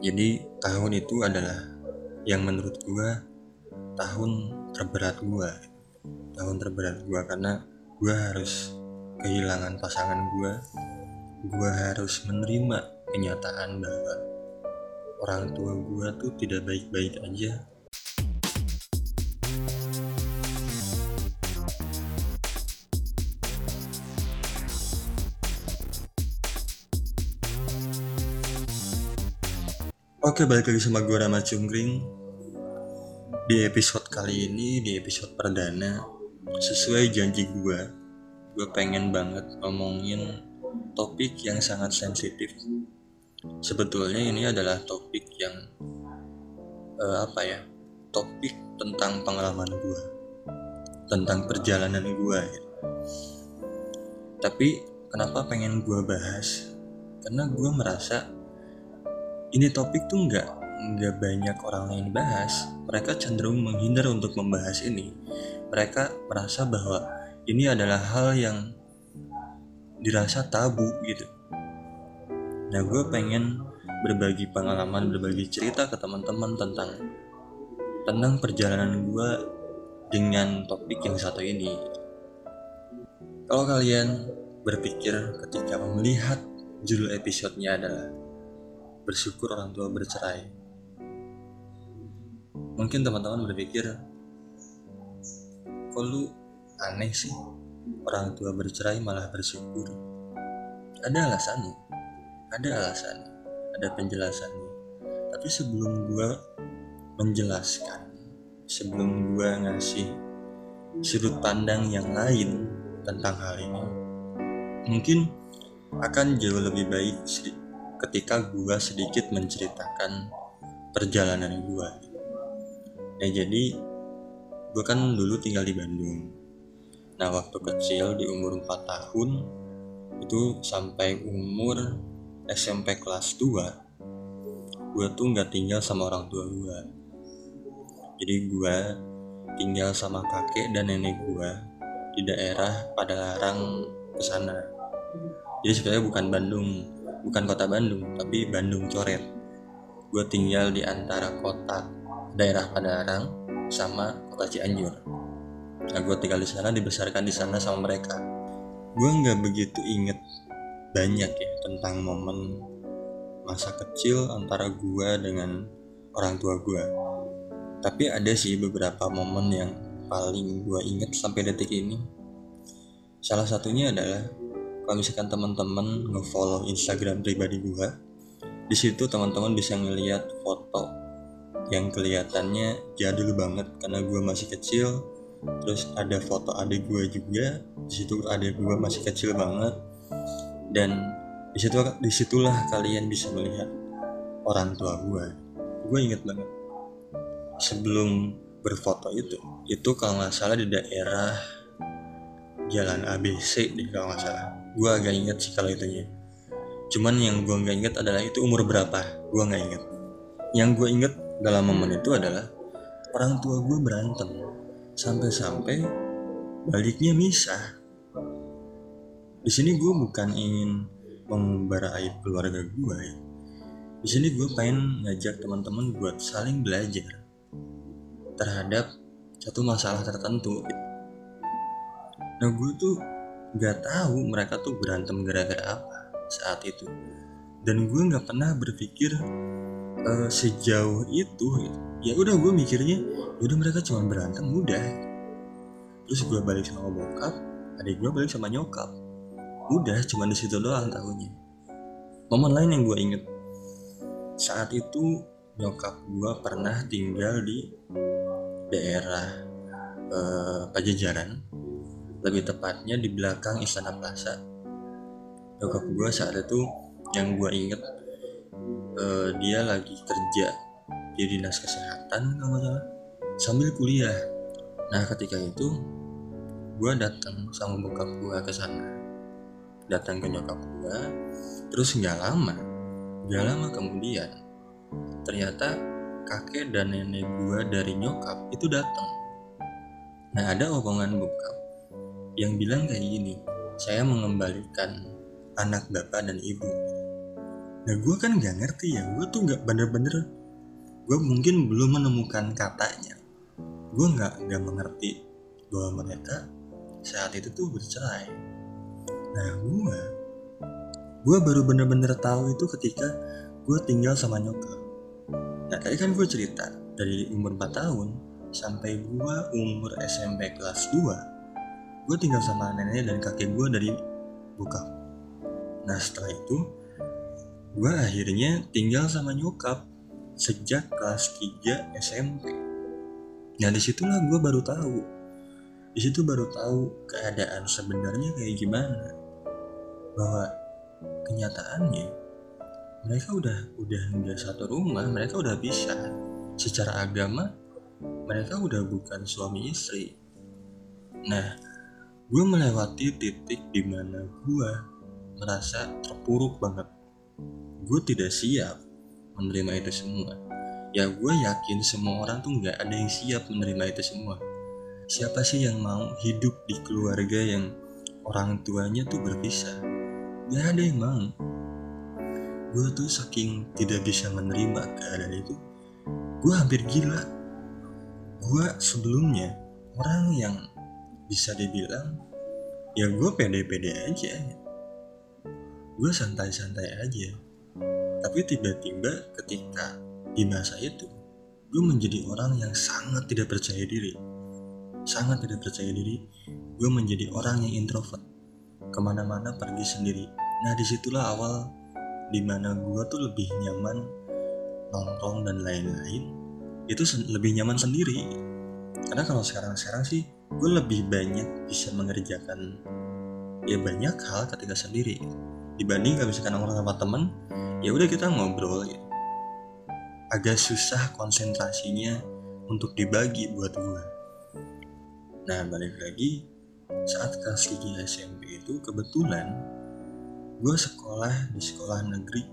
Jadi tahun itu adalah yang menurut gua tahun terberat gua. Tahun terberat gua karena gua harus kehilangan pasangan gua. Gua harus menerima kenyataan bahwa orang tua gua tuh tidak baik-baik aja Oke balik lagi sama gue Rama Cungkring Di episode kali ini Di episode perdana Sesuai janji gue Gue pengen banget ngomongin Topik yang sangat sensitif. Sebetulnya ini adalah topik yang uh, Apa ya Topik tentang pengalaman gue Tentang perjalanan gue ya. Tapi kenapa pengen gue bahas? Karena gue merasa ini topik tuh nggak nggak banyak orang lain bahas. Mereka cenderung menghindar untuk membahas ini. Mereka merasa bahwa ini adalah hal yang dirasa tabu gitu. Nah gue pengen berbagi pengalaman, berbagi cerita ke teman-teman tentang tentang perjalanan gue dengan topik yang satu ini. Kalau kalian berpikir ketika melihat judul episodenya adalah bersyukur orang tua bercerai. Mungkin teman-teman berpikir, kok lu aneh sih orang tua bercerai malah bersyukur. Ada alasannya, ada alasannya, ada penjelasannya. Tapi sebelum gua menjelaskan, sebelum gua ngasih sudut pandang yang lain tentang hal ini, mungkin akan jauh lebih baik ketika gue sedikit menceritakan perjalanan gue. Nah jadi gue kan dulu tinggal di Bandung. Nah waktu kecil di umur 4 tahun itu sampai umur SMP kelas 2 gue tuh nggak tinggal sama orang tua gue. Jadi gue tinggal sama kakek dan nenek gue di daerah pada larang ke sana. Jadi sebenarnya bukan Bandung, bukan kota Bandung tapi Bandung Coret. Gue tinggal di antara kota daerah Padalarang sama kota Cianjur. Nah gue tinggal di sana dibesarkan di sana sama mereka. Gue nggak begitu inget banyak ya tentang momen masa kecil antara gue dengan orang tua gue tapi ada sih beberapa momen yang paling gue inget sampai detik ini. Salah satunya adalah kalau misalkan teman-teman ngefollow Instagram pribadi gua di situ teman-teman bisa ngeliat foto yang kelihatannya jadul banget karena gua masih kecil. Terus ada foto adik gua juga di situ adik gua masih kecil banget. Dan di situ di situlah kalian bisa melihat orang tua gua. Gue inget banget sebelum berfoto itu itu kalau nggak salah di daerah jalan ABC di kalau nggak salah gue agak inget sih kalau itunya. Cuman yang gue nggak inget adalah itu umur berapa gue nggak inget yang gue inget dalam momen itu adalah orang tua gue berantem. Sampai-sampai baliknya misah. Di sini gue bukan ingin mengumbar aib keluarga gue ya. di sini gue pengen ngajak teman-teman buat saling belajar terhadap satu masalah tertentu. Nah gue tuh nggak tahu mereka tuh berantem gara-gara apa saat itu. Dan gue nggak pernah berpikir uh, sejauh itu ya udah gue mikirnya ya udah mereka cuma berantem udah. Terus gue balik sama bokap adik gue balik sama nyokap udah cuma di situ doang tahunya. Momen lain yang gue inget saat itu nyokap gue pernah tinggal di daerah uh, Pajajaran lebih tepatnya di belakang Istana Plaza. Nyokap gue saat itu yang gue inget uh, dia lagi kerja di dinas kesehatan kalau salah sambil kuliah. Nah ketika itu gue datang sama bokap gue ke sana. Datang ke nyokap gue terus nggak lama nggak lama kemudian ternyata kakek dan nenek gue dari nyokap itu datang. Nah ada omongan bokap yang bilang kayak gini, saya mengembalikan anak bapak dan ibu. nah gue kan nggak ngerti ya gue tuh nggak bener-bener gue mungkin belum menemukan katanya. Gue nggak nggak mengerti bahwa mereka saat itu tuh bercerai. Nah gue gue baru bener-bener tahu itu ketika gue tinggal sama nyokap. Nah tadi kan gue cerita dari umur 4 tahun sampai gue umur SMP kelas 2 gue tinggal sama nenek dan kakek gue dari buka nah setelah itu gue akhirnya tinggal sama nyokap sejak kelas 3 SMP nah di situlah gue baru tahu. Di situ baru tahu keadaan sebenarnya kayak gimana. Bahwa kenyataannya mereka udah udah nggak satu rumah mereka udah bisa. Secara agama mereka udah bukan suami istri. Nah gue melewati titik di mana gue merasa terpuruk banget. Gue tidak siap menerima itu semua. Ya gue yakin semua orang tuh nggak ada yang siap menerima itu semua. Siapa sih yang mau hidup di keluarga yang orang tuanya tuh berpisah? Gak ada yang mau. Gue tuh saking tidak bisa menerima keadaan itu gue hampir gila. Gue sebelumnya orang yang bisa dibilang ya gue pede-pede aja. Gue santai-santai aja. Tapi tiba-tiba ketika di masa itu gue menjadi orang yang sangat tidak percaya diri. Sangat tidak percaya diri gue menjadi orang yang introvert. Ke mana-mana pergi sendiri. Nah di situlah awal di mana gue tuh lebih nyaman nongkrong dan lain-lain. Itu lebih nyaman sendiri. Karena kalau sekarang-sekarang sih gue lebih banyak bisa mengerjakan ya banyak hal ketika sendiri. Dibanding kalau misalkan nongkrong sama temen ya udah kita ngobrol gitu. agak susah konsentrasinya untuk dibagi buat gue nah balik lagi saat kelas 3 SMP itu kebetulan gue sekolah di sekolah negeri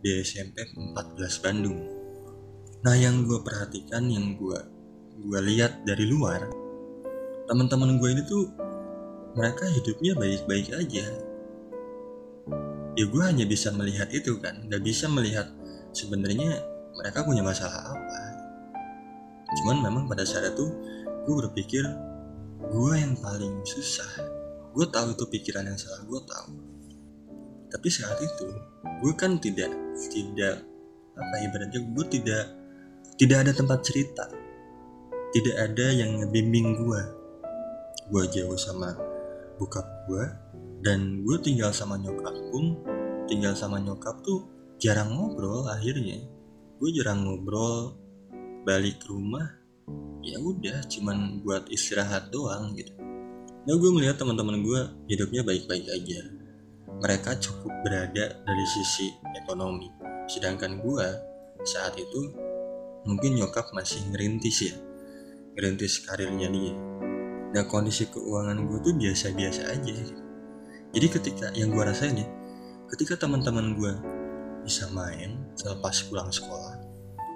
di SMP 14 Bandung. Nah yang gue perhatikan yang gue gue lihat dari luar teman-teman gue ini tuh mereka hidupnya baik-baik aja. Ya gue hanya bisa melihat itu kan gak bisa melihat sebenarnya mereka punya masalah apa. Cuman memang pada saat itu gue berpikir gue yang paling susah. Gue tahu itu pikiran yang salah gue tahu. Tapi saat itu gue kan tidak tidak apa ibaratnya gue tidak tidak ada tempat cerita. Tidak ada yang ngebimbing gue gue jauh sama bokap gue dan gue tinggal sama nyokap pun tinggal sama nyokap tuh jarang ngobrol akhirnya. Gue jarang ngobrol balik ke rumah ya udah cuman buat istirahat doang gitu. Nah gue melihat teman-teman gue hidupnya baik-baik aja. Mereka cukup berada dari sisi ekonomi. Sedangkan gue saat itu mungkin nyokap masih ngerintis ya ngerintis karirnya dia nah kondisi keuangan gue tuh biasa-biasa aja jadi ketika yang gue rasain ya ketika teman-teman gue bisa main selepas pulang sekolah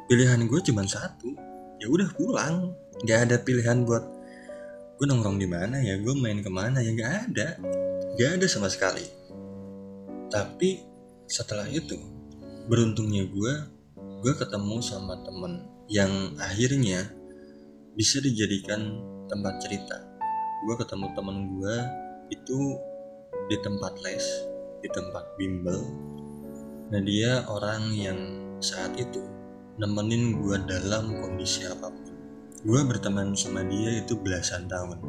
pilihan gue cuma satu ya udah pulang. Nggak ada pilihan buat gue nongkrong di mana ya? Gue main ke mana ya? Nggak ada. Nggak ada sama sekali. Tapi setelah itu beruntungnya gue gue ketemu sama temen yang akhirnya bisa dijadikan tempat cerita gue ketemu temen gue itu di tempat les di tempat bimbel. Nah dia orang yang saat itu nemenin gue dalam kondisi apa pun. Gue berteman sama dia itu belasan tahun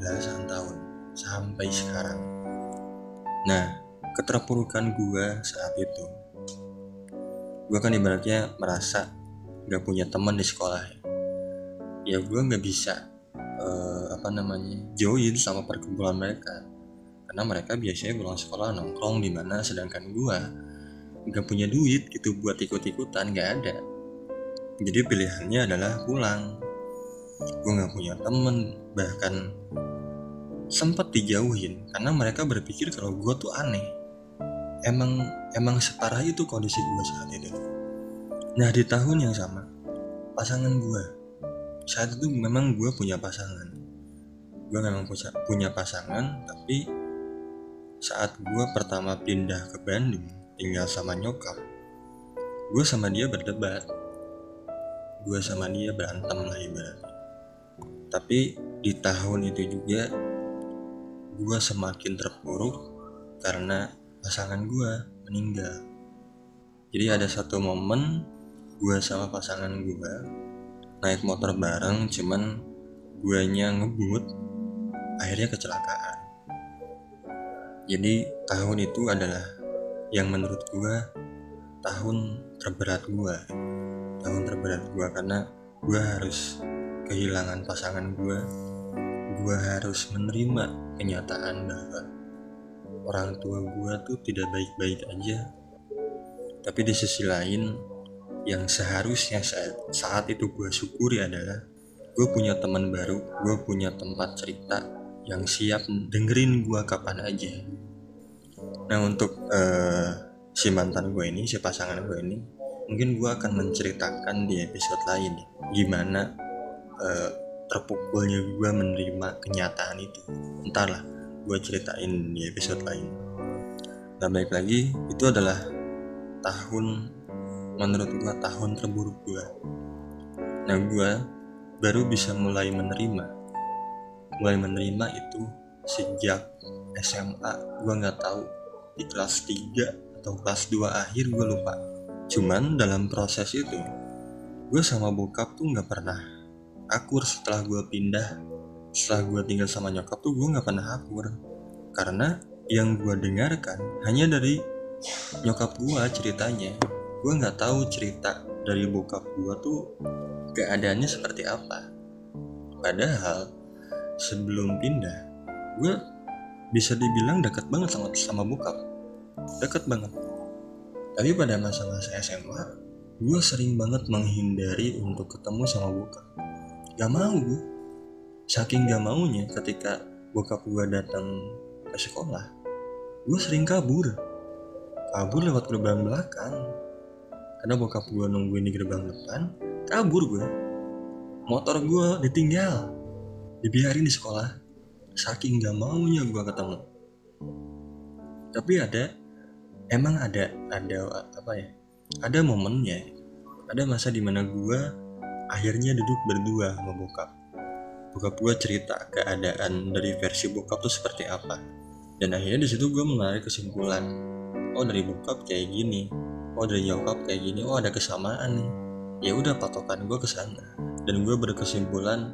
belasan tahun sampai sekarang. Nah keterpurukan gue saat itu gue kan ibaratnya merasa gak punya teman di sekolah ya. Gue gak bisa uh, apa namanya join sama perkumpulan mereka. Karena mereka biasanya pulang sekolah nongkrong di mana sedangkan gue gak punya duit gitu buat ikut-ikutan gak ada. Jadi pilihannya adalah pulang. Gue gak punya temen bahkan sempat dijauhin. Karena mereka berpikir kalau gue tuh aneh. Emang emang separah itu kondisi gue saat itu nah di tahun yang sama pasangan gue saat itu memang gue punya pasangan. Gue memang punya, pasangan tapi saat gue pertama pindah ke Bandung tinggal sama nyokap gue sama dia berdebat. Gue sama dia berantem lah ibaratnya. Tapi di tahun itu juga gue semakin terpuruk karena pasangan gue meninggal. Jadi ada satu momen gue sama pasangan gue naik motor bareng cuman guanya ngebut akhirnya kecelakaan. Jadi tahun itu adalah yang menurut gue tahun terberat gue tahun terberat gue karena gue harus kehilangan pasangan gue gue harus menerima kenyataan bahwa orang tua gue tuh tidak baik-baik aja. Tapi di sisi lain yang seharusnya saat, saat itu gue syukuri adalah gue punya teman baru gue punya tempat cerita yang siap dengerin gue kapan aja. Nah untuk uh, si mantan gue ini si pasangan gue ini mungkin gue akan menceritakan di episode lain gimana uh, terpukulnya gue menerima kenyataan itu. Entarlah gue ceritain di episode lain. Nah baik lagi itu adalah tahun menurut gue tahun terburuk gue nah gue baru bisa mulai menerima. Mulai menerima itu sejak SMA gue nggak tahu di kelas 3 atau kelas 2 akhir gue lupa. Cuman dalam proses itu gue sama bokap tuh nggak pernah akur. Setelah gue pindah setelah gue tinggal sama nyokap tuh gue nggak pernah akur. Karena yang gue dengarkan hanya dari nyokap gue ceritanya gue nggak tahu cerita dari bokap gue tuh keadaannya seperti apa. Padahal sebelum pindah gue bisa dibilang dekat banget sama sama bokap. Dekat banget. Tapi pada masa-masa SMA gue sering banget menghindari untuk ketemu sama bokap. Gak mau gue saking gak maunya ketika bokap gue datang ke sekolah gue sering kabur. Kabur lewat gerbang belakang karena bokap gue nungguin di gerbang depan kabur gue motor gue ditinggal. Dibiarin di sekolah. Saking gak maunya gue ketemu. Tapi ada emang ada ada apa ya ada momennya. Ada masa di mana gue akhirnya duduk berdua sama bokap. Bokap gue cerita keadaan dari versi bokap tuh seperti apa. Dan akhirnya di situ gue menarik kesimpulan oh dari bokap kayak gini oh dari nyokap kayak gini oh ada kesamaan nih. Ya udah patokan gue ke sana. Dan gue berkesimpulan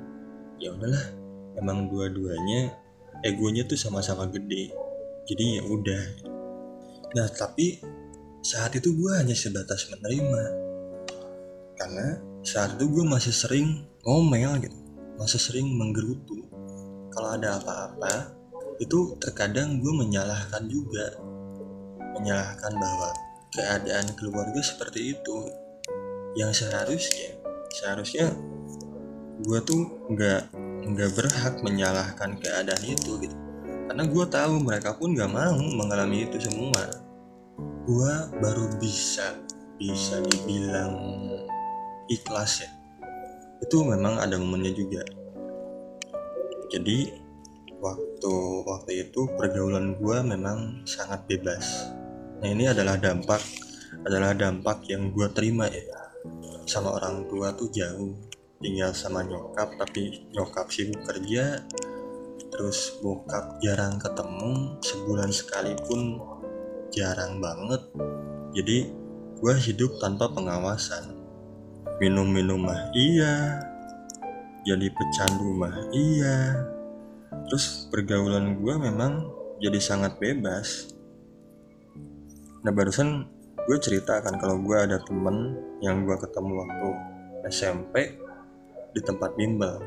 ya udahlah emang dua-duanya egonya tuh sama-sama gede. Jadi ya udah. Nah tapi saat itu gue hanya sebatas menerima. Karena saat itu gue masih sering ngomel gitu Masih sering menggerutu. Kalau ada apa-apa Itu terkadang gue menyalahkan juga. Menyalahkan bahwa keadaan keluarga seperti itu. Yang seharusnya Seharusnya gue tuh nggak nggak berhak menyalahkan keadaan itu gitu. Karena gue tahu mereka pun gak mau mengalami itu semua. Gue baru bisa bisa dibilang ikhlas ya. Itu memang ada momennya juga. Jadi waktu waktu itu pergaulan gue memang sangat bebas nah ini adalah dampak adalah dampak yang gue terima ya. Sama orang tua tuh jauh tinggal sama nyokap tapi nyokap sibuk kerja terus bokap jarang ketemu sebulan sekalipun jarang banget. Jadi gue hidup tanpa pengawasan. Minum-minum mah iya jadi pecandu mah iya. Terus pergaulan gue memang jadi sangat bebas nah barusan gue ceritakan kalau gue ada temen yang gue ketemu waktu SMP di tempat bimbel.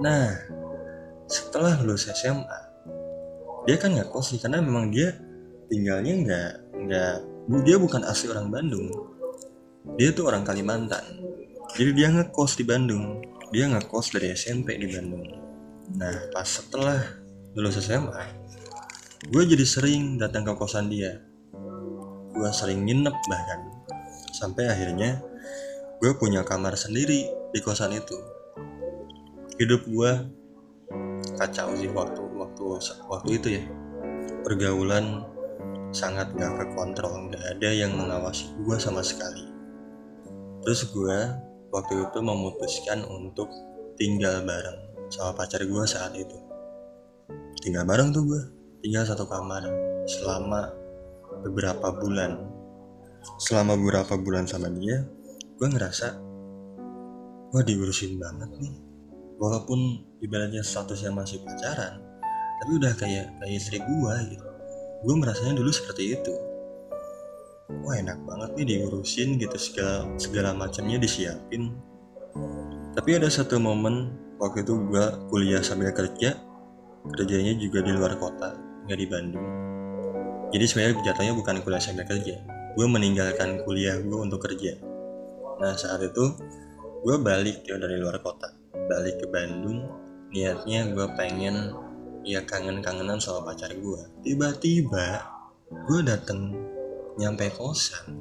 Nah setelah lulus SMA dia kan nggak kos karena memang dia tinggalnya nggak nggak dia bukan asli orang Bandung. Dia tuh orang Kalimantan. Jadi dia ngekos di Bandung. Dia ngekos dari SMP di Bandung. Nah pas setelah lulus SMA gue jadi sering datang ke kosan dia gue sering nginep bahkan. Sampai akhirnya gue punya kamar sendiri di kosan itu. Hidup gue kacau sih waktu waktu waktu itu ya. Pergaulan sangat gak ke kontrol gak ada yang mengawasi gue sama sekali. Terus gue waktu itu memutuskan untuk tinggal bareng sama pacar gue saat itu. Tinggal bareng tuh gue tinggal satu kamar selama beberapa bulan. Selama beberapa bulan sama dia gue ngerasa gue diurusin banget nih. Walaupun ibaratnya statusnya masih pacaran tapi udah kayak kayak istri gue gitu. Gue merasanya dulu seperti itu. Wah enak banget nih diurusin gitu segala segala macamnya disiapin. Tapi ada satu momen waktu itu gue kuliah sambil kerja kerjanya juga di luar kota nggak di Bandung jadi sebenarnya jatuhnya bukan kuliah sambil kerja. Gue meninggalkan kuliah gue untuk kerja. Nah saat itu gue balik ya dari luar kota. Balik ke Bandung niatnya gue pengen ya kangen-kangenan sama pacar gue tiba-tiba gue dateng nyampe kosan.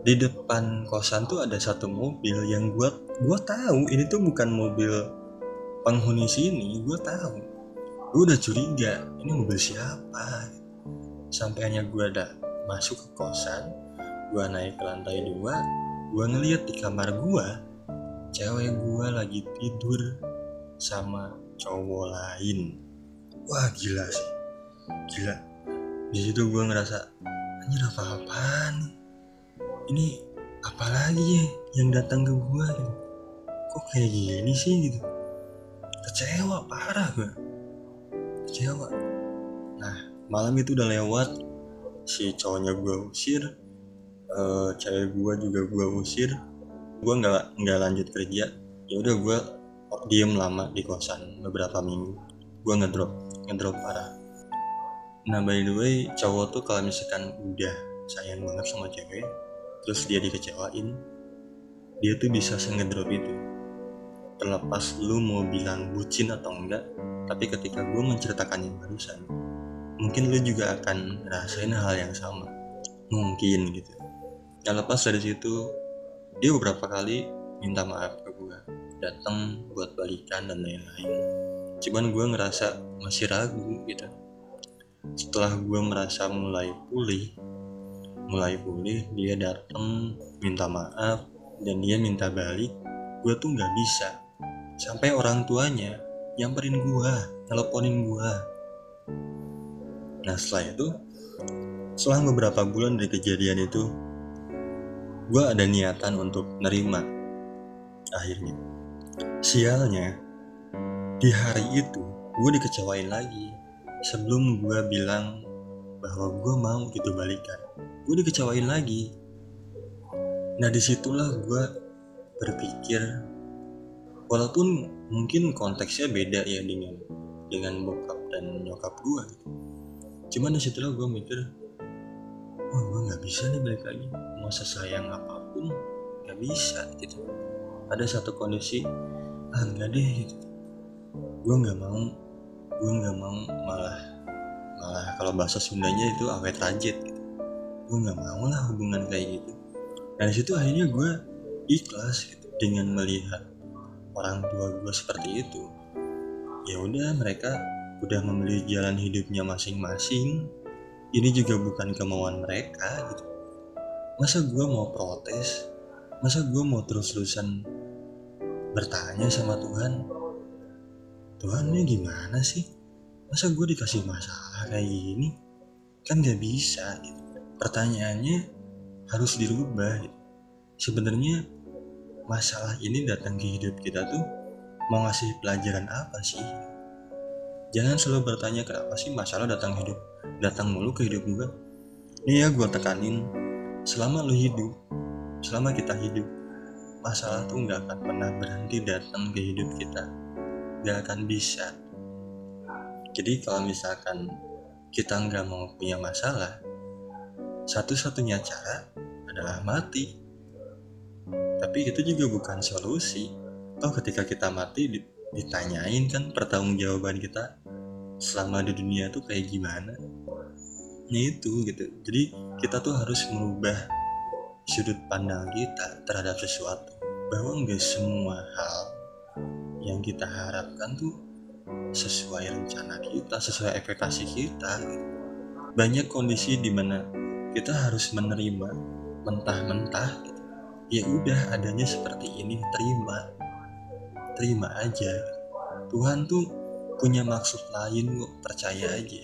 Di depan kosan tuh ada satu mobil yang gue gue tahu ini tuh bukan mobil penghuni sini gue tahu. Gue udah curiga ini mobil siapa sampai hanya gue ada masuk ke kosan gue naik ke lantai dua gue ngeliat di kamar gue cewek gue lagi tidur sama cowok lain. Wah gila sih. Gila. Di situ gue ngerasa anjir apa apaan ini apalagi ya yang datang ke gue gitu? Kok kayak gini sih gitu? Kecewa parah gue kecewa malam itu udah lewat. Si cowoknya gue usir uh, cewek gue juga gue usir. Gue nggak nggak lanjut kerja. Ya udah gue diem lama di kosan beberapa minggu. Gue ngedrop ngedrop parah. Nah by the way cowok tuh kalau misalkan udah sayang banget sama cewek terus dia dikecewain dia tuh bisa sengedrop itu. Terlepas lu mau bilang bucin atau enggak tapi ketika gue menceritakan yang barusan mungkin lu juga akan rasain hal yang sama. Mungkin gitu. Yang lepas dari situ dia beberapa kali minta maaf ke gue datang buat balikan dan lain-lain. Cuman gue ngerasa masih ragu gitu. Setelah gue merasa mulai pulih mulai pulih dia datang minta maaf dan dia minta balik gue tuh nggak bisa. Sampai orang tuanya nyamperin gua teleponin gua nah setelah itu setelah beberapa bulan dari kejadian itu gua ada niatan untuk nerima akhirnya. Sialnya di hari itu gue dikecewain lagi sebelum gue bilang bahwa gue mau gitu balikan. Gue dikecewain lagi. Nah di situlah gue berpikir walaupun mungkin konteksnya beda ya dengan dengan bokap dan nyokap gue. Cuman di situlah gue mikir oh gue nggak bisa nih balik lagi. Mau sesayang apa pun nggak bisa gitu. Ada satu kondisi ah nggak deh gitu. Gue nggak mau gue nggak mau malah malah kalau bahasa Sundanya itu awet rajit gitu. Gue nggak mau lah hubungan kayak gitu. Dan di situ akhirnya gue ikhlas gitu dengan melihat orang tua gue seperti itu. Ya udah mereka udah memilih jalan hidupnya masing-masing ini juga bukan kemauan mereka gitu. Masa gue mau protes? Masa gue mau terus-terusan bertanya sama Tuhan? Tuhan ini gimana sih? Masa gue dikasih masalah kayak gini? Kan gak bisa gitu. Pertanyaannya harus dirubah gitu. sebenarnya masalah ini datang ke hidup kita tuh mau ngasih pelajaran apa sih? Jangan selalu bertanya kenapa sih masalah datang hidup, datang mulu ke hidup gue. Ini ya gue tekanin, selama lu hidup, selama kita hidup, masalah tuh nggak akan pernah berhenti datang ke hidup kita, nggak akan bisa. Jadi kalau misalkan kita nggak mau punya masalah, satu-satunya cara adalah mati. Tapi itu juga bukan solusi. Toh ketika kita mati ditanyain kan pertanggungjawaban kita selama di dunia tuh kayak gimana? Nah itu gitu. Jadi kita tuh harus merubah sudut pandang kita terhadap sesuatu. Bahwa nggak semua hal yang kita harapkan tuh sesuai rencana kita sesuai ekspektasi kita. Banyak kondisi di mana kita harus menerima mentah-mentah gitu. ya udah adanya seperti ini terima terima aja. Tuhan tuh punya maksud lain kok percaya aja.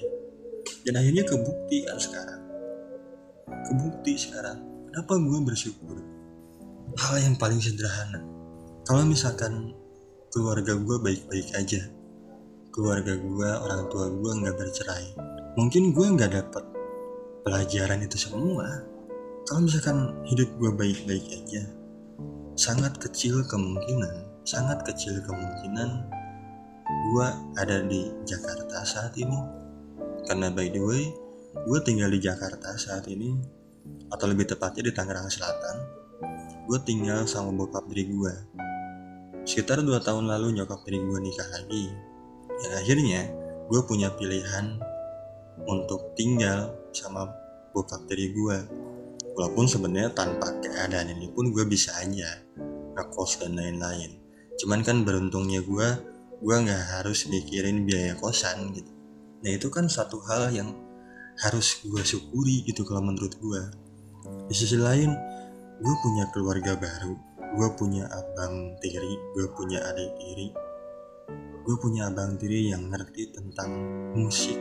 Dan akhirnya kebukti kan sekarang. Kebukti sekarang. Kenapa gue bersyukur? Hal yang paling sederhana. Kalau misalkan keluarga gue baik-baik aja keluarga gue orang tua gue nggak bercerai mungkin gue nggak dapet pelajaran itu semua. Kalau misalkan hidup gue baik-baik aja sangat kecil kemungkinan sangat kecil kemungkinan gue ada di Jakarta saat ini. Karena by the way gue tinggal di Jakarta saat ini atau lebih tepatnya di Tangerang Selatan gue tinggal sama bokap diri gue sekitar 2 tahun lalu nyokap diri gue nikah lagi. Dan akhirnya gue punya pilihan untuk tinggal sama bokap diri gue walaupun sebenarnya tanpa keadaan ini pun gue bisa aja ngekos dan lain-lain cuman kan beruntungnya gue gue nggak harus mikirin biaya kosan gitu. Nah itu kan satu hal yang harus gue syukuri gitu kalau menurut gue di sisi lain gue punya keluarga baru gue punya abang tiri gue punya adik tiri. Gue punya abang tiri yang ngerti tentang musik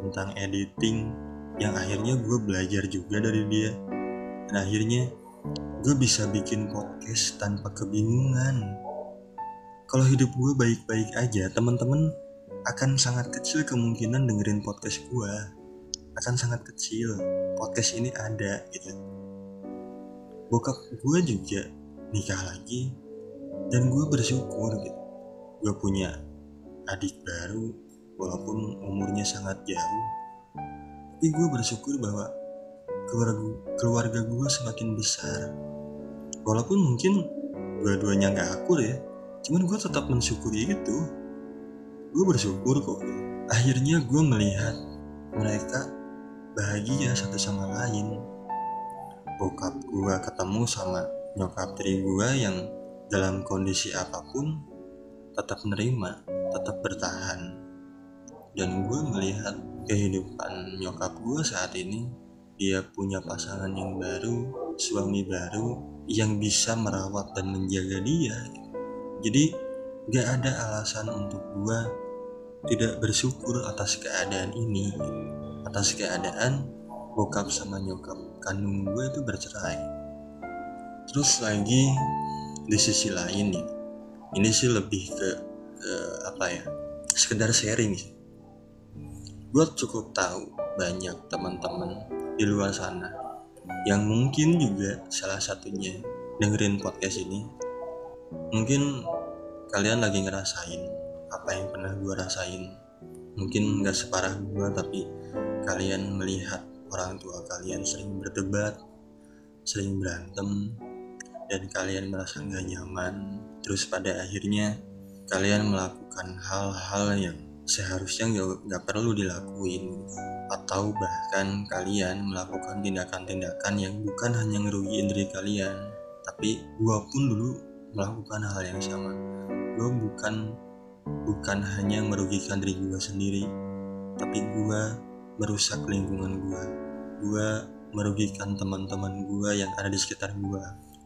tentang editing yang akhirnya gue belajar juga dari dia. Dan akhirnya gue bisa bikin podcast tanpa kebingungan kalau hidup gue baik-baik aja teman-teman akan sangat kecil kemungkinan dengerin podcast gue akan sangat kecil podcast ini ada gitu. Bokap gue juga nikah lagi dan gue bersyukur gitu. Gue punya adik baru walaupun umurnya sangat jauh. Tapi gue bersyukur bahwa keluarga keluarga gue semakin besar. Walaupun mungkin dua-duanya nggak akur ya cuman gue tetap mensyukuri itu. Gue bersyukur kok. Akhirnya gue melihat mereka bahagia satu sama lain. Bokap gue ketemu sama nyokap tiri gue yang dalam kondisi apa pun tetap menerima tetap bertahan. Dan gue melihat kehidupan nyokap gue saat ini dia punya pasangan yang baru suami baru yang bisa merawat dan menjaga dia jadi gak ada alasan untuk gue tidak bersyukur atas keadaan ini. Atas keadaan bokap sama nyokap kandung gue itu bercerai. Terus lagi di sisi lain nih ini sih lebih ke, ke apa ya sekedar sharing sih. Gue cukup tahu banyak teman-teman di luar sana yang mungkin juga salah satunya dengerin podcast ini mungkin kalian lagi ngerasain apa yang pernah gue rasain. Mungkin nggak separah gue tapi kalian melihat orang tua kalian sering berdebat, sering berantem, dan kalian merasa nggak nyaman, terus pada akhirnya kalian melakukan hal-hal yang seharusnya nggak perlu dilakuin, atau bahkan kalian melakukan tindakan-tindakan yang bukan hanya ngerugiin diri kalian, tapi gua pun dulu melakukan hal yang sama. Gua bukan bukan hanya merugikan diri gua sendiri, tapi gua merusak lingkungan gue gue merugikan teman-teman gue yang ada di sekitar gue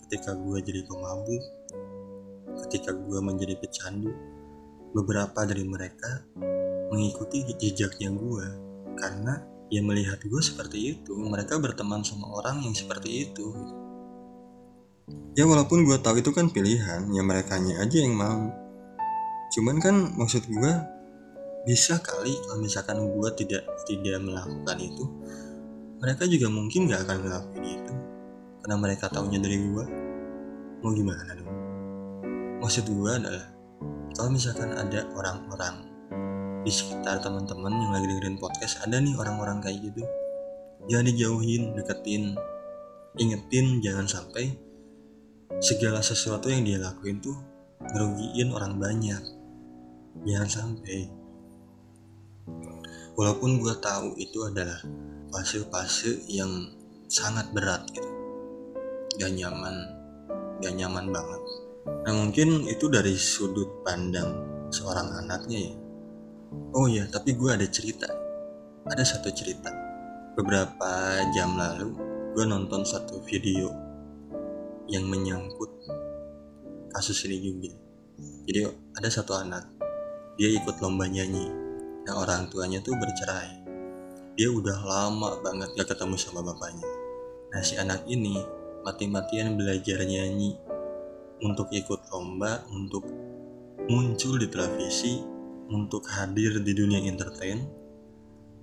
ketika gue jadi pemabuk ketika gue menjadi pecandu beberapa dari mereka mengikuti jejaknya gue karena ya melihat gue seperti itu mereka berteman sama orang yang seperti itu ya walaupun gue tahu itu kan pilihan ya mereka aja yang mau. Cuman kan maksud gue bisa kali kalau misalkan gue tidak tidak melakukan itu mereka juga mungkin gak akan ngelakuin itu. Karena mereka tahunya dari gue mau gimana dong? Maksud gue adalah kalau misalkan ada orang-orang di sekitar teman-teman yang lagi dengerin podcast ada nih orang-orang kayak gitu. Jangan dijauhin deketin ingetin jangan sampai segala sesuatu yang dia lakuin tuh ngerugiin orang banyak. Jangan sampai. Walaupun gue tahu itu adalah fase-fase yang sangat berat gitu. Gak nyaman gak nyaman banget. Nah mungkin itu dari sudut pandang seorang anaknya ya. Oh ya tapi gue ada cerita. Ada satu cerita. Beberapa jam lalu gue nonton satu video yang menyangkut kasus ini juga. Jadi ada satu anak dia ikut lomba nyanyi. Nah orang tuanya tuh bercerai. Dia udah lama banget gak ketemu sama bapaknya. Nah si anak ini mati-matian belajar nyanyi untuk ikut lomba untuk muncul di televisi untuk hadir di dunia entertain.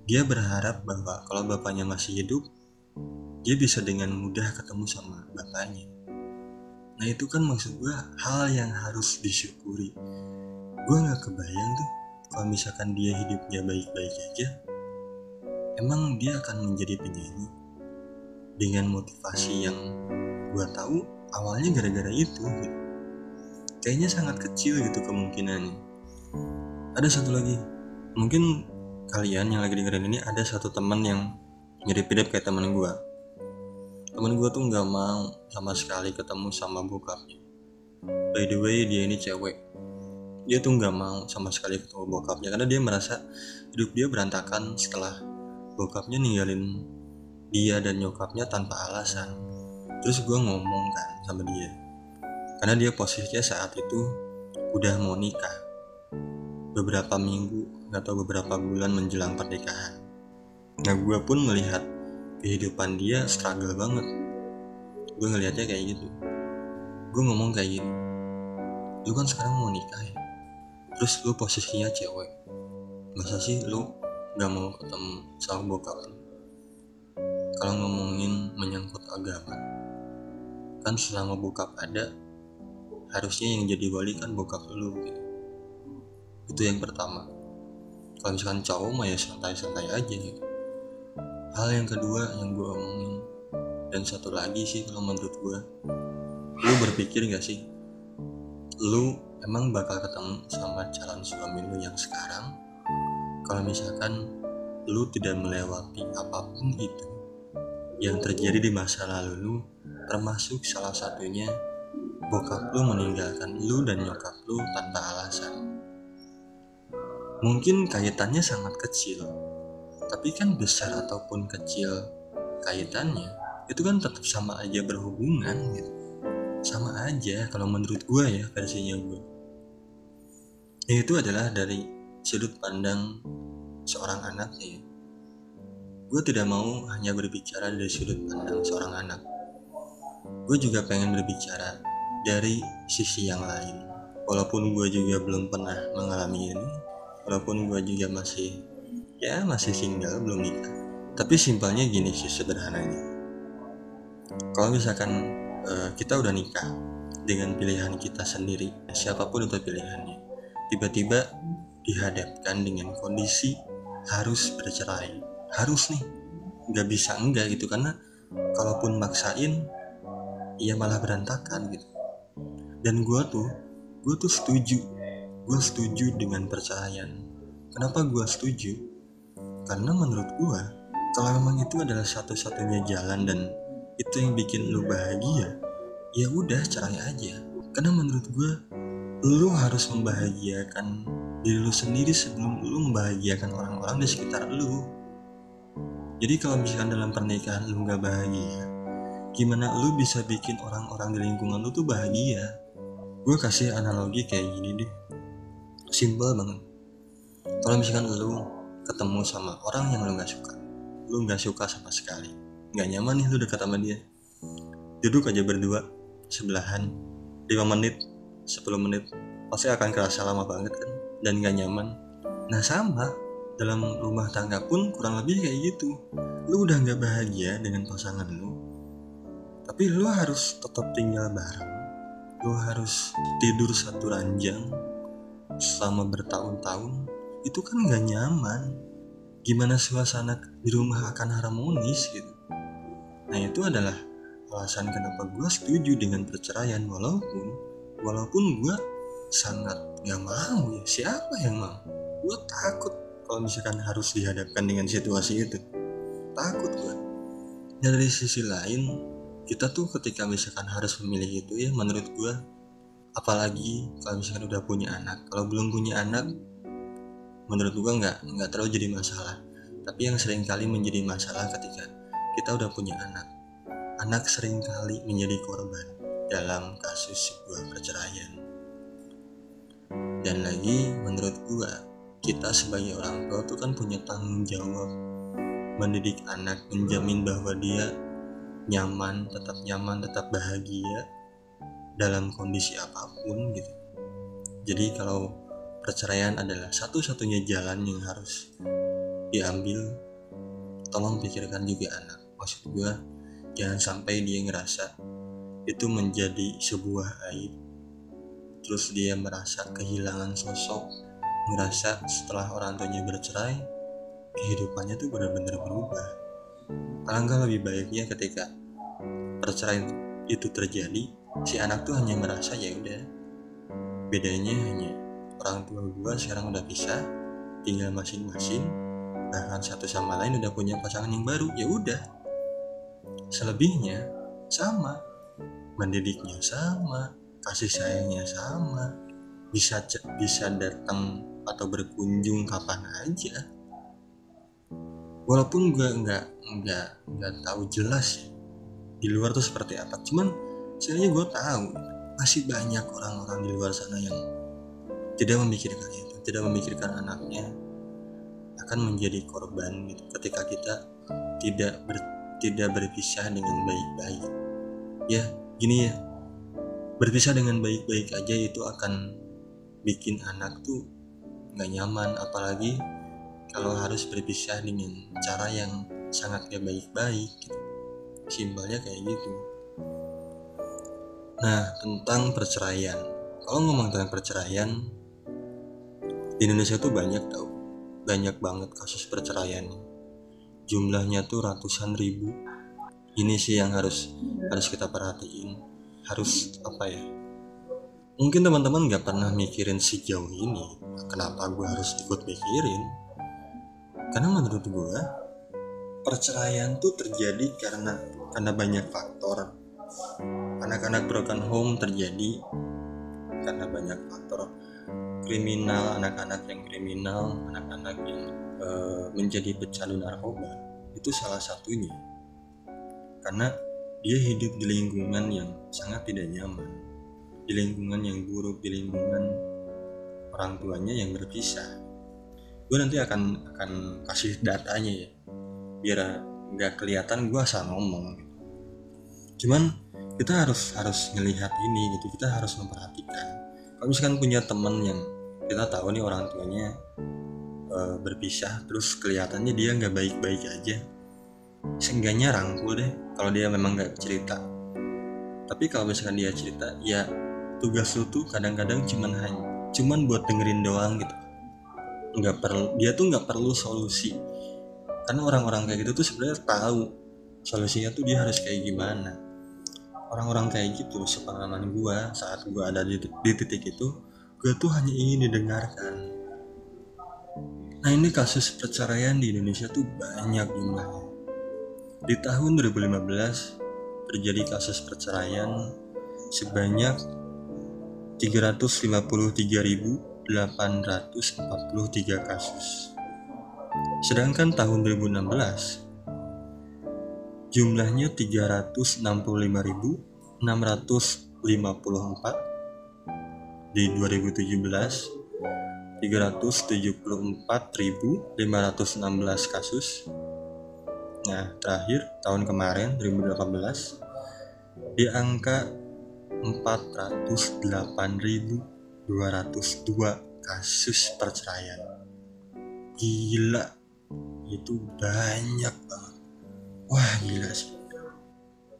Dia berharap bahwa kalau bapaknya masih hidup dia bisa dengan mudah ketemu sama bapaknya nah itu kan maksud gue hal yang harus disyukuri. Gue gak kebayang tuh kalau misalkan dia hidupnya baik-baik aja emang dia akan menjadi penyanyi. Dengan motivasi yang gue tahu awalnya gara-gara itu gitu. kayaknya sangat kecil gitu kemungkinannya. Ada satu lagi. Mungkin kalian yang lagi dengerin ini ada satu teman yang mirip-mirip kayak teman gue temen gue tuh nggak mau sama sekali ketemu sama bokapnya. By the way dia ini cewek. Dia tuh nggak mau sama sekali ketemu bokapnya karena dia merasa hidup dia berantakan setelah bokapnya ninggalin dia dan nyokapnya tanpa alasan. Terus gue ngomong kan sama dia karena dia posisinya saat itu udah mau nikah. Beberapa minggu atau beberapa bulan menjelang pernikahan. Nah gue pun melihat kehidupan dia struggle banget. Gue ngelihatnya kayak gitu. Gue ngomong kayak gini lu kan sekarang mau nikah ya? Terus lu posisinya cewek. Masa sih lu gak mau ketemu sama bokap lu? Kalau ngomongin menyangkut agama kan selama bokap ada harusnya yang jadi wali kan bokap lu gitu. Itu yang pertama. Kalau misalkan cowok mah ya santai-santai aja gitu hal yang kedua yang gue omongin dan satu lagi sih kalau menurut gue lu berpikir gak sih lu emang bakal ketemu sama calon suami lu yang sekarang? Kalau misalkan lu tidak melewati apa pun itu yang terjadi di masa lalu lu termasuk salah satunya bokap lu meninggalkan lu dan nyokap lu tanpa alasan. Mungkin kaitannya sangat kecil tapi kan besar ataupun kecil kaitannya itu kan tetap sama aja berhubungan gitu. Sama aja kalau menurut gue ya versinya gue itu adalah dari sudut pandang seorang anaknya gue tidak mau hanya berbicara dari sudut pandang seorang anak. Gue juga pengen berbicara dari sisi yang lain. Walaupun gue juga belum pernah mengalami ini walaupun gue juga masih ya masih single belum nikah. Tapi simpelnya gini sih sederhananya. Kalau misalkan uh, kita udah nikah dengan pilihan kita sendiri siapa pun itu pilihannya tiba-tiba dihadapkan dengan kondisi harus bercerai. Harus nih. Nggak bisa enggak gitu karena kalaupun maksain ya malah berantakan gitu. Dan gue tuh gue tuh setuju. Gue setuju dengan perceraian. Kenapa gue setuju karena menurut gua kalau memang itu adalah satu-satunya jalan dan itu yang bikin lu bahagia ya udah cerai aja. Karena menurut gua lu harus membahagiakan diri lu sendiri sebelum lu membahagiakan orang-orang di sekitar lu. Jadi kalau misalkan dalam pernikahan lu gak bahagia gimana lu bisa bikin orang-orang di lingkungan lu tuh bahagia? Gue kasih analogi kayak gini deh. Simple banget. Kalau misalkan lu ketemu sama orang yang lu nggak suka. Lu nggak suka sama sekali. Nggak nyaman nih lu dekat sama dia. Duduk aja berdua sebelahan 5 menit 10 menit pasti akan kerasa lama banget kan? Dan nggak nyaman. Nah sama. Dalam rumah tangga pun kurang lebih kayak gitu. Lu udah nggak bahagia dengan pasangan lu tapi lu harus tetap tinggal bareng. Lu harus tidur satu ranjang selama bertahun-tahun itu kan gak nyaman. Gimana suasana di rumah akan harmonis gitu? Nah itu adalah alasan kenapa gue setuju dengan perceraian walaupun walaupun gue sangat gak mau ya. Siapa yang mau? Gue takut kalau misalkan harus dihadapkan dengan situasi itu. Takut gue dan dari sisi lain kita tuh ketika misalkan harus memilih itu ya menurut gue apalagi kalau misalkan udah punya anak. Kalau belum punya anak menurut gua nggak nggak terlalu jadi masalah. Tapi yang sering kali menjadi masalah ketika kita udah punya anak. Anak sering kali menjadi korban dalam kasus sebuah perceraian. Dan lagi menurut gua kita sebagai orang tua tuh kan punya tanggung jawab mendidik anak menjamin bahwa dia nyaman tetap nyaman tetap bahagia dalam kondisi apa pun gitu. Jadi kalau perceraian adalah satu-satunya jalan yang harus diambil. Tolong pikirkan juga anak. Maksud gue jangan sampai dia ngerasa itu menjadi sebuah aib. Terus dia merasa kehilangan sosok ngerasa setelah orang tuanya bercerai kehidupannya tuh benar-benar berubah. Alangkah lebih baiknya ketika perceraian itu terjadi si anak tuh hanya merasa ya udah bedanya hanya orang tua gue sekarang udah bisa tinggal masing-masing. Bahkan satu sama lain udah punya pasangan yang baru ya udah. Selebihnya sama mendidiknya sama kasih sayangnya sama. Bisa bisa datang atau berkunjung kapan aja. Walaupun gue nggak nggak nggak tahu jelas ya di luar tuh seperti apa. Cuman sebenarnya gue tahu masih banyak orang-orang di luar sana yang tidak memikirkan itu tidak memikirkan anaknya akan menjadi korban gitu ketika kita tidak ber, tidak berpisah dengan baik-baik. Ya gini ya. Berpisah dengan baik-baik aja itu akan bikin anak tuh nggak nyaman apalagi kalau harus berpisah dengan cara yang sangat gak baik-baik gitu. simpelnya kayak gitu. Nah tentang perceraian. Kalau ngomong tentang perceraian di Indonesia tuh banyak tau. Banyak banget kasus perceraian. Jumlahnya tuh ratusan ribu. Ini sih yang harus harus kita perhatiin. Harus apa ya? Mungkin teman-teman nggak pernah mikirin sejauh ini kenapa gue harus ikut mikirin. Karena menurut gue perceraian tuh terjadi karena karena banyak faktor. Anak-anak broken home terjadi karena banyak faktor kriminal anak-anak yang kriminal anak-anak yang e, menjadi pecandu narkoba itu salah satunya. Karena dia hidup di lingkungan yang sangat tidak nyaman di lingkungan yang buruk di lingkungan orang tuanya yang berpisah. Gue nanti akan akan kasih datanya ya biar nggak kelihatan gue asal ngomong gitu. cuman kita harus harus melihat ini gitu kita harus memperhatikan. Kalau misalkan punya temen yang kita tahu nih orang tuanya e, berpisah terus kelihatannya dia nggak baik-baik aja. Seenggaknya rangkul deh kalau dia memang nggak cerita. Tapi kalau misalkan dia cerita ya tugas lu tuh kadang-kadang cuman hanya cuman buat dengerin doang gitu. Nggak perlu dia tuh nggak perlu solusi. Karena orang-orang kayak gitu tuh sebenarnya tahu solusinya tuh dia harus kayak gimana. Orang-orang kayak gitu sepengalaman gue saat gue ada di, di titik itu gue tuh hanya ingin didengarkan nah ini kasus perceraian di Indonesia tuh banyak jumlahnya di tahun 2015 terjadi kasus perceraian sebanyak 353.843 kasus. Sedangkan tahun 2016 jumlahnya 365.654 di 2017 374.516 kasus Nah, terakhir tahun kemarin 2018 di angka 408.202 kasus perceraian. Gila, itu banyak banget. Wah, gila sih.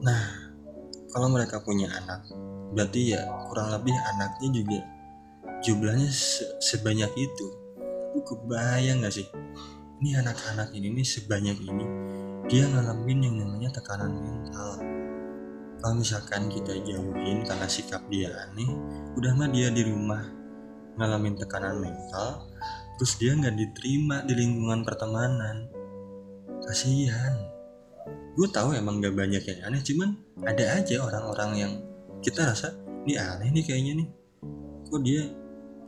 Nah, kalau mereka punya anak, berarti ya kurang lebih anaknya juga jumlahnya se sebanyak itu. Lu kebayang gak sih? Ini anak-anak ini nih sebanyak ini dia ngalamin yang namanya tekanan mental kalau misalkan kita jauhin karena sikap dia aneh udah mah dia di rumah ngalamin tekanan mental terus dia nggak diterima di lingkungan pertemanan kasihan gue tahu emang gak banyak yang aneh cuman ada aja orang-orang yang kita rasa ini aneh nih kayaknya nih. Kok dia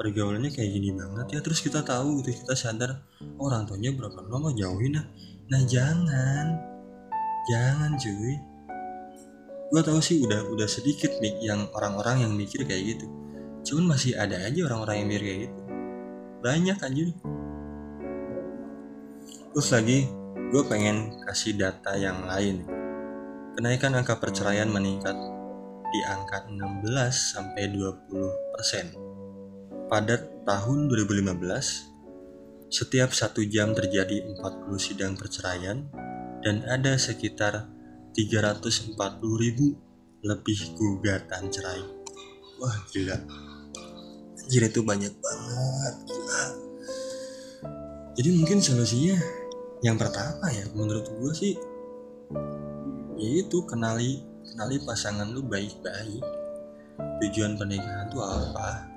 pergaulannya kayak gini banget ya? Terus kita tahu gitu kita sadar oh, orang tuanya berapa lama jauhin nah nah jangan. Jangan cuy. Gue tahu sih udah udah sedikit yang orang-orang yang mikir kayak gitu. Cuman masih ada aja orang-orang yang mikir kayak gitu. Banyak anjir. Terus lagi gue pengen kasih data yang lain. Kenaikan angka perceraian meningkat di angka 16 sampai 20 persen pada tahun 2015 setiap satu jam terjadi 40 sidang perceraian dan ada sekitar 340 ribu lebih gugatan cerai. Wah gila. Anjir itu banyak banget, gila. Jadi mungkin solusinya yang pertama ya menurut gue sih yaitu kenali kenali pasangan lu baik-baik. Tujuan pernikahan tuh apa?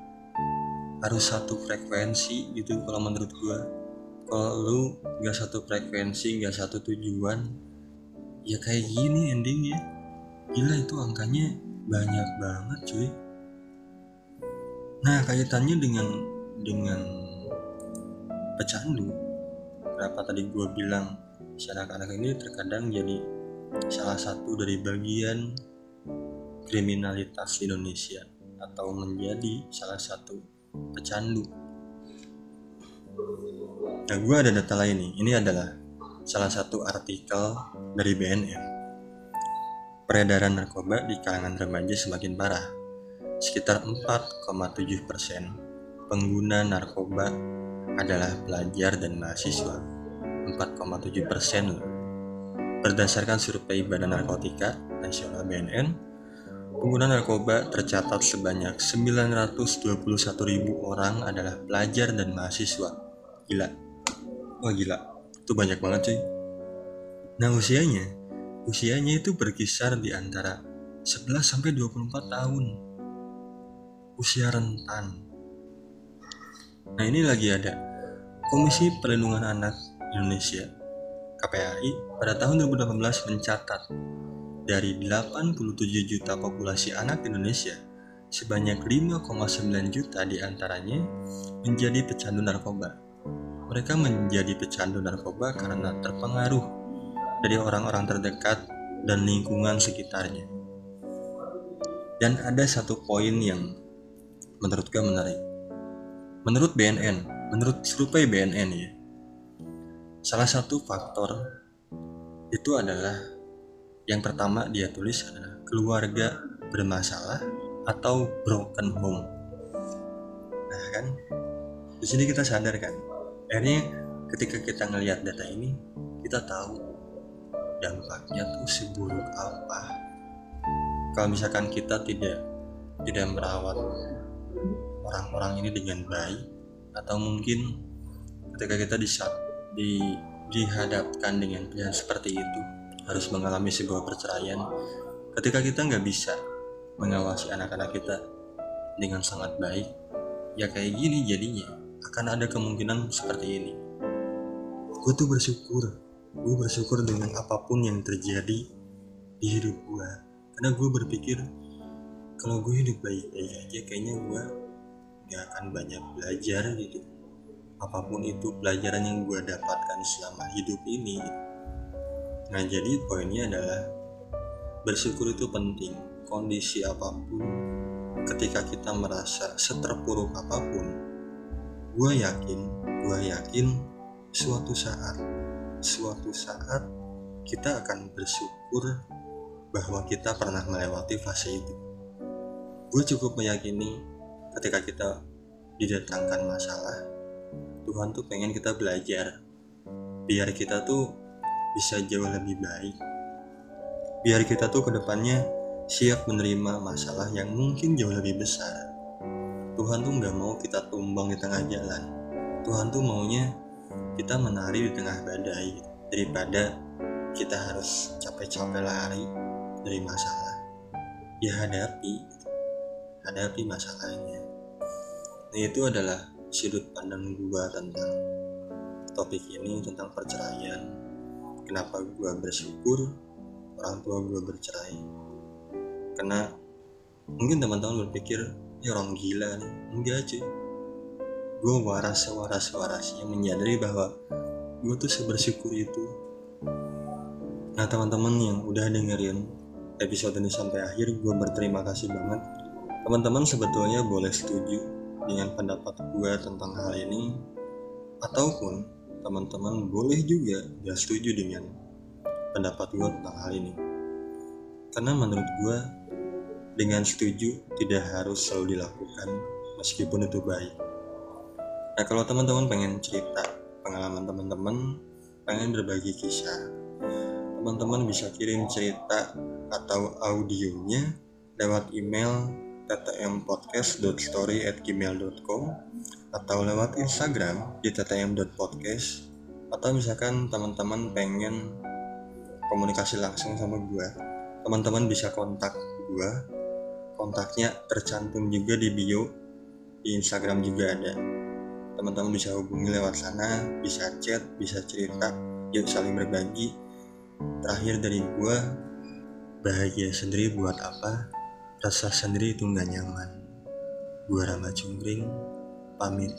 harus satu frekuensi gitu kalau menurut gua kalau lu nggak satu frekuensi nggak satu tujuan ya kayak gini endingnya gila itu angkanya banyak banget cuy nah kaitannya dengan dengan pecandu kenapa tadi gua bilang si anak-anak ini terkadang jadi salah satu dari bagian kriminalitas Indonesia atau menjadi salah satu pecandu. Nah, gue ada data lain nih. Ini adalah salah satu artikel dari BNN. Peredaran narkoba di kalangan remaja semakin parah. Sekitar 4,7 persen pengguna narkoba adalah pelajar dan mahasiswa. 4,7 persen Berdasarkan survei Badan Narkotika Nasional BNN, Pengguna narkoba tercatat sebanyak 921 ribu orang adalah pelajar dan mahasiswa. Gila. Wah gila. Itu banyak banget cuy. Nah usianya, usianya itu berkisar di antara 11 sampai 24 tahun. Usia rentan. Nah ini lagi ada Komisi Perlindungan Anak Indonesia KPAI pada tahun 2018 mencatat dari 87 juta populasi anak Indonesia, sebanyak 5,9 juta di antaranya menjadi pecandu narkoba. Mereka menjadi pecandu narkoba karena terpengaruh dari orang-orang terdekat dan lingkungan sekitarnya. Dan ada satu poin yang menurut gue menarik. Menurut BNN, menurut survei BNN ya, salah satu faktor itu adalah yang pertama dia tulis adalah keluarga bermasalah atau broken home. Nah kan, di sini kita sadar kan, akhirnya ketika kita ngelihat data ini, kita tahu dampaknya tuh seburuk apa. Kalau misalkan kita tidak tidak merawat orang-orang ini dengan baik, atau mungkin ketika kita di, di dihadapkan dengan pilihan seperti itu, harus mengalami sebuah perceraian ketika kita nggak bisa mengawasi anak-anak kita dengan sangat baik ya kayak gini jadinya akan ada kemungkinan seperti ini. Gue tuh bersyukur gue bersyukur dengan apa pun yang terjadi di hidup gue karena gue berpikir kalau gue hidup baik-baik aja kayaknya gue gak akan banyak belajar gitu apa pun itu pelajaran yang gue dapatkan selama hidup ini. Nah jadi poinnya adalah bersyukur itu penting. Kondisi apa pun ketika kita merasa seterpuruk apa pun gue yakin gue yakin suatu saat suatu saat kita akan bersyukur bahwa kita pernah melewati fase itu. Gue cukup meyakini ketika kita didatangkan masalah Tuhan tuh pengen kita belajar biar kita tuh bisa jauh lebih baik. Biar kita tuh ke depannya siap menerima masalah yang mungkin jauh lebih besar. Tuhan tuh nggak mau kita tumbang di tengah jalan. Tuhan tuh maunya kita menari di tengah badai daripada kita harus capek-capek lari dari masalah. Ya hadapi, hadapi masalahnya. Nah itu adalah sudut pandang gua tentang topik ini tentang perceraian. Kenapa gue bersyukur orang tua gue bercerai? Karena mungkin teman-teman berpikir ini orang gila nih. Enggak cuy. Gue waras sewaras warasnya menyadari bahwa gue tuh sebersyukur itu. Nah teman-teman yang udah dengerin episode ini sampai akhir gue berterima kasih banget. Teman-teman sebetulnya boleh setuju dengan pendapat gue tentang hal ini ataupun teman-teman boleh juga gak setuju dengan pendapat gue tentang hal ini. Karena menurut gue dengan setuju tidak harus selalu dilakukan meskipun itu baik. Nah kalau teman-teman pengen cerita pengalaman teman-teman pengen berbagi kisah teman-teman bisa kirim cerita atau audionya lewat email ttmpodcast.story@gmail.com atau lewat Instagram di ttm.podcast atau misalkan teman-teman pengen komunikasi langsung sama gue teman-teman bisa kontak gue kontaknya tercantum juga di bio di Instagram juga ada. Teman-teman bisa hubungi lewat sana bisa chat bisa cerita yuk saling berbagi. Terakhir dari gue bahagia sendiri buat apa rasa sendiri itu nggak nyaman. Gue Rama Cungkring pamit